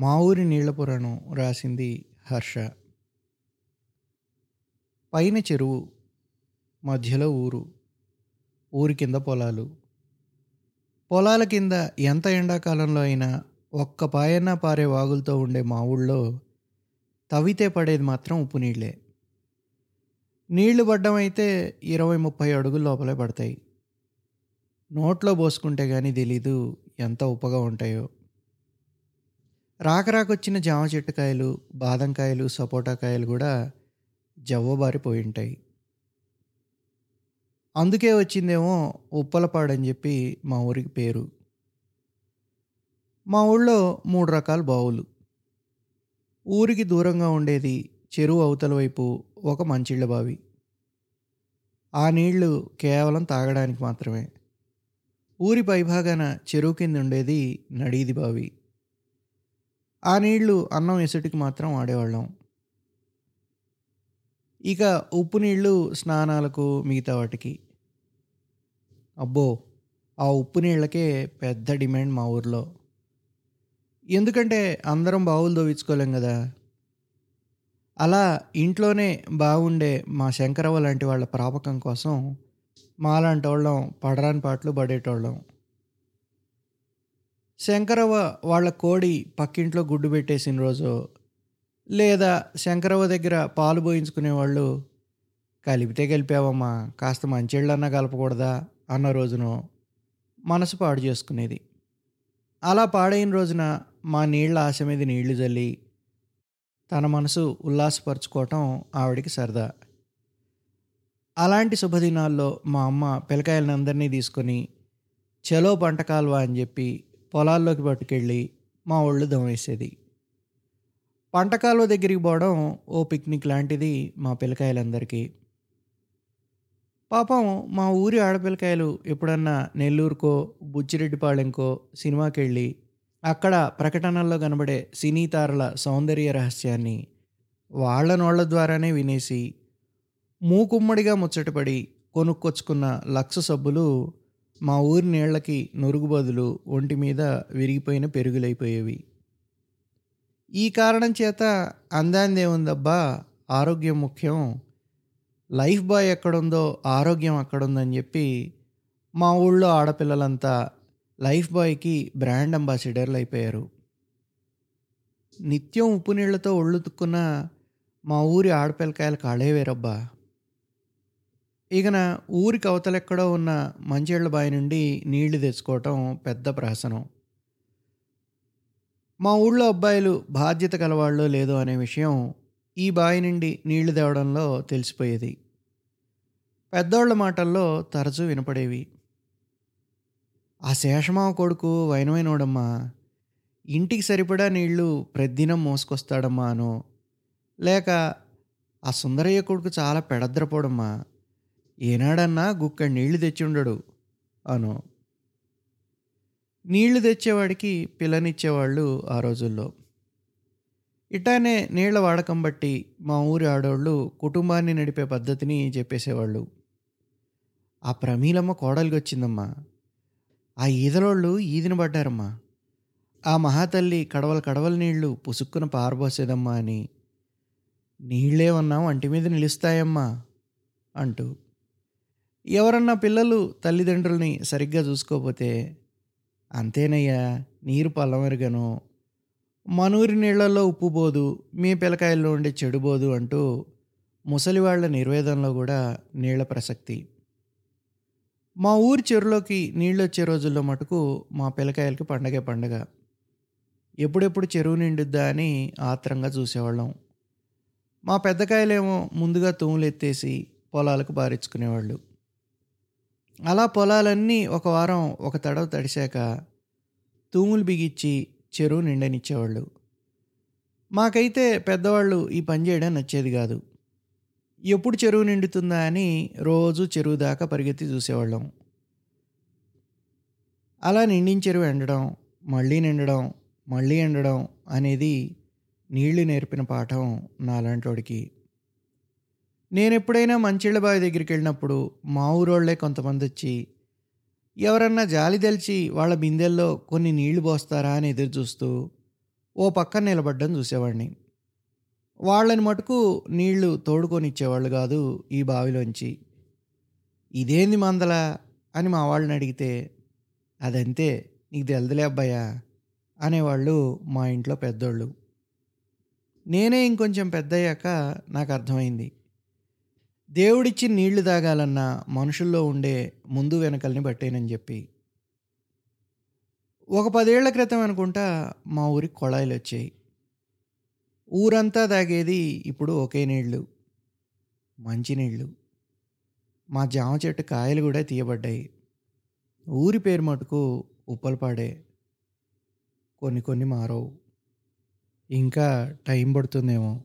మా ఊరి నీళ్ళ పురాణం రాసింది హర్ష. పైన చెరువు మధ్యలో ఊరు ఊరి కింద పొలాలు. పొలాల కింద ఎంత ఎండాకాలంలో అయినా ఒక్క పాయన్న పారే వాగులతో ఉండే మా ఊళ్ళో తవ్వితే పడేది మాత్రం ఉప్పు నీళ్ళే. నీళ్ళు పడ్డం అయితే ఇరవై ముప్పై అడుగుల లోపలే పడతాయి. నోట్లో పోసుకుంటే కానీ తెలీదు ఎంత ఉప్పగా ఉంటాయో. రాకరాకొచ్చిన జామ చెట్టుకాయలు బాదంకాయలు సపోటా కాయలు కూడా జవ్వబారిపోయి ఉంటాయి అందుకే వచ్చిందేమో ఉప్పలపాడని చెప్పి మా ఊరికి పేరు. మా ఊళ్ళో మూడు రకాల బావులు. ఊరికి దూరంగా ఉండేది చెరువు అవతల వైపు ఒక మంచిళ్ళ బావి. ఆ నీళ్ళు కేవలం తాగడానికి మాత్రమే. ఊరి పైభాగాన చెరువు కింద ఉండేది నడీది బావి. ఆ నీళ్ళు అన్నం ఎసుటికి మాత్రం వాడేవాళ్ళం. ఇక ఉప్పు నీళ్ళు స్నానాలకు మిగతా వాటికి. అబ్బో! ఆ ఉప్పు నీళ్ళకే పెద్ద డిమాండ్ మా ఊర్లో. ఎందుకంటే అందరం బావులు దోవించుకోలేం కదా అలా ఇంట్లోనే బాగుండే మా శంకరవ్వ లాంటి వాళ్ళ ప్రాపకం కోసం మాలాంటి వాళ్ళం పడరాని పాటలు పడేటోళ్ళం. శంకరవ్వ వాళ్ళ కోడి పక్కింట్లో గుడ్డు పెట్టేసిన రోజు లేదా శంకరవ్వ దగ్గర పాలు పోయించుకునే వాళ్ళు కలిపితే కలిపావమ్మా కాస్త మంచిళ్ళన్నా కలపకూడదా అన్న రోజును మనసు పాడు చేసుకునేది. అలా పాడైన రోజున మా నీళ్ళ ఆశ మీద నీళ్ళు జల్లి తన మనసు ఉల్లాసపరుచుకోవటం ఆవిడికి సరదా. అలాంటి శుభదినాల్లో మా అమ్మ పిల్లకాయలని అందరినీ తీసుకొని చలో పంట కాలువ అని చెప్పి పొలాల్లోకి పట్టుకెళ్ళి మా ఒళ్ళు దమేసేది. పంటకాలువ దగ్గరికి పోవడం ఓ పిక్నిక్ లాంటిది మా పిల్లకాయలందరికీ. పాపం మా ఊరి ఆడపిల్లకాయలు ఎప్పుడన్నా నెల్లూరుకో బుచ్చిరెడ్డిపాళెంకో సినిమాకి వెళ్ళి అక్కడ ప్రకటనల్లో కనబడే సినీ తారల సౌందర్య రహస్యాన్ని వాళ్ళ నోళ్ళ ద్వారానే వినేసి మూకుమ్మడిగా ముచ్చటపడి కొనుక్కొచ్చుకున్న లక్ష సబ్బులు మా ఊరి నీళ్ళకి నురుగు బదులు ఒంటి మీద విరిగిపోయిన పెరుగులైపోయేవి. ఈ కారణం చేత అందాందేముందబ్బా ఆరోగ్యం ముఖ్యం. లైఫ్ బాయ్ ఎక్కడుందో ఆరోగ్యం అక్కడుందని చెప్పి మా ఊళ్ళో ఆడపిల్లలంతా లైఫ్ బాయ్కి బ్రాండ్ అంబాసిడర్లు అయిపోయారు. నిత్యం ఉప్పు నీళ్ళతో ఒళ్ళుతుక్కున్న మా ఊరి ఆడపిల్లకాయల కాళే వేరబ్బా. ఇకన ఊరికి అవతలెక్కడో ఉన్న మంచిళ్ళ బావి నుండి నీళ్ళు తెచ్చుకోవటం పెద్ద ప్రహసనం. మా ఊళ్ళో అబ్బాయిలు బాధ్యత కలవాళ్ళో లేదో అనే విషయం ఈ బావి నుండి నీళ్ళు తేవడంలో తెలిసిపోయేది. పెద్దోళ్ళ మాటల్లో తరచూ వినపడేవి. ఆ శేషమావ కొడుకు వైనమైనోడమ్మా ఇంటికి సరిపడా నీళ్ళు ప్రతిదినం మోసుకొస్తాడమ్మా అనో. లేక ఆ సుందరయ్య కొడుకు చాలా పెడద్రపోడమ్మా ఏనాడన్నా గుక్కడి నీళ్ళు తెచ్చి ఉండడు అను. నీళ్ళు తెచ్చేవాడికి పిల్లనిచ్చేవాళ్ళు ఆ రోజుల్లో. ఇటానే నీళ్ళ వాడకం బట్టి మా ఊరి ఆడవాళ్ళు కుటుంబాన్ని నడిపే పద్ధతిని చెప్పేసేవాళ్ళు. ఆ ప్రమీలమ్మ కోడలికి వచ్చిందమ్మా ఆ ఈదలోళ్ళు ఈదిన పడ్డారమ్మా. ఆ మహాతల్లి కడవల కడవల నీళ్ళు పుసుక్కున పారబోసేదమ్మా అని. నీళ్ళేమన్నా ఒంటి మీద నిలుస్తాయమ్మా అంటూ. ఎవరన్నా పిల్లలు తల్లిదండ్రుల్ని సరిగ్గా చూసుకోకపోతే అంతేనయ్యా నీరు పల్లమెరుగను మనూరి నీళ్ళలో ఉప్పు పోదు మీ పిల్లకాయల్లో ఉండే చెడుబోదు అంటూ ముసలివాళ్ళ నిర్వేదంలో కూడా నీళ్ళ ప్రసక్తి. మా ఊరి చెరువులోకి నీళ్ళు వచ్చే రోజుల్లో మటుకు మా పిల్లకాయలకి పండగే పండగ. ఎప్పుడెప్పుడు చెరువు నిండుద్దా అని ఆత్రంగా చూసేవాళ్ళం. మా పెద్దకాయలేమో ముందుగా తూములు ఎత్తేసి పొలాలకు బారించుకునేవాళ్ళు అలా పొలాలన్నీ ఒక వారం ఒక తడవ తడిశాక తూములు బిగిచ్చి చెరువు నిండనిచ్చేవాళ్ళు. మాకైతే పెద్దవాళ్ళు ఈ పని చేయడం నచ్చేది కాదు. ఎప్పుడు చెరువు నిండుతుందా అని రోజు చెరువు దాకా పరిగెత్తి చూసేవాళ్ళం. అలా నిండిన చెరువు ఎండడం మళ్ళీ నిండడం మళ్ళీ ఎండడం అనేది నీళ్ళు నేర్పిన పాఠం నాలాంటోడికి నేను ఎప్పుడైనా మంచిళ్ళ బావి దగ్గరికి వెళ్ళినప్పుడు మా ఊరోళ్ళే కొంతమంది వచ్చి ఎవరన్నా జాలి దలిచి వాళ్ళ బిందెల్లో కొన్ని నీళ్ళు పోస్తారా? అని ఎదురు చూస్తూ ఓ పక్కన నిలబడ్డం చూసేవాడిని. వాళ్ళని మటుకు నీళ్ళు తోడుకొని ఇచ్చేవాళ్ళు కాదు ఈ బావిలోంచి. ఇదేంది మందల? అని మా వాళ్ళని అడిగితే అదంతే నీకు తెలదలే అబ్బాయా? అనేవాళ్ళు మా ఇంట్లో పెద్దోళ్ళు. నేనే ఇంకొంచెం పెద్దయ్యాక నాకు అర్థమైంది. దేవుడిచ్చి నీళ్ళు తాగాలన్న మనుషుల్లో ఉండే ముందు వెనకల్ని బట్టేనని చెప్పి. ఒక పదేళ్ళ క్రితం అనుకుంటా మా ఊరికి కొళాయిలు వచ్చాయి. ఊరంతా తాగేది ఇప్పుడు ఒకే నీళ్ళు మంచినీళ్ళు మా జామ చెట్టు కాయలు కూడా తీయబడ్డాయి. ఊరి పేరు మటుకు ఉప్పలపాడే. కొన్ని కొన్ని మారవు. ఇంకా టైం పడుతుందేమో.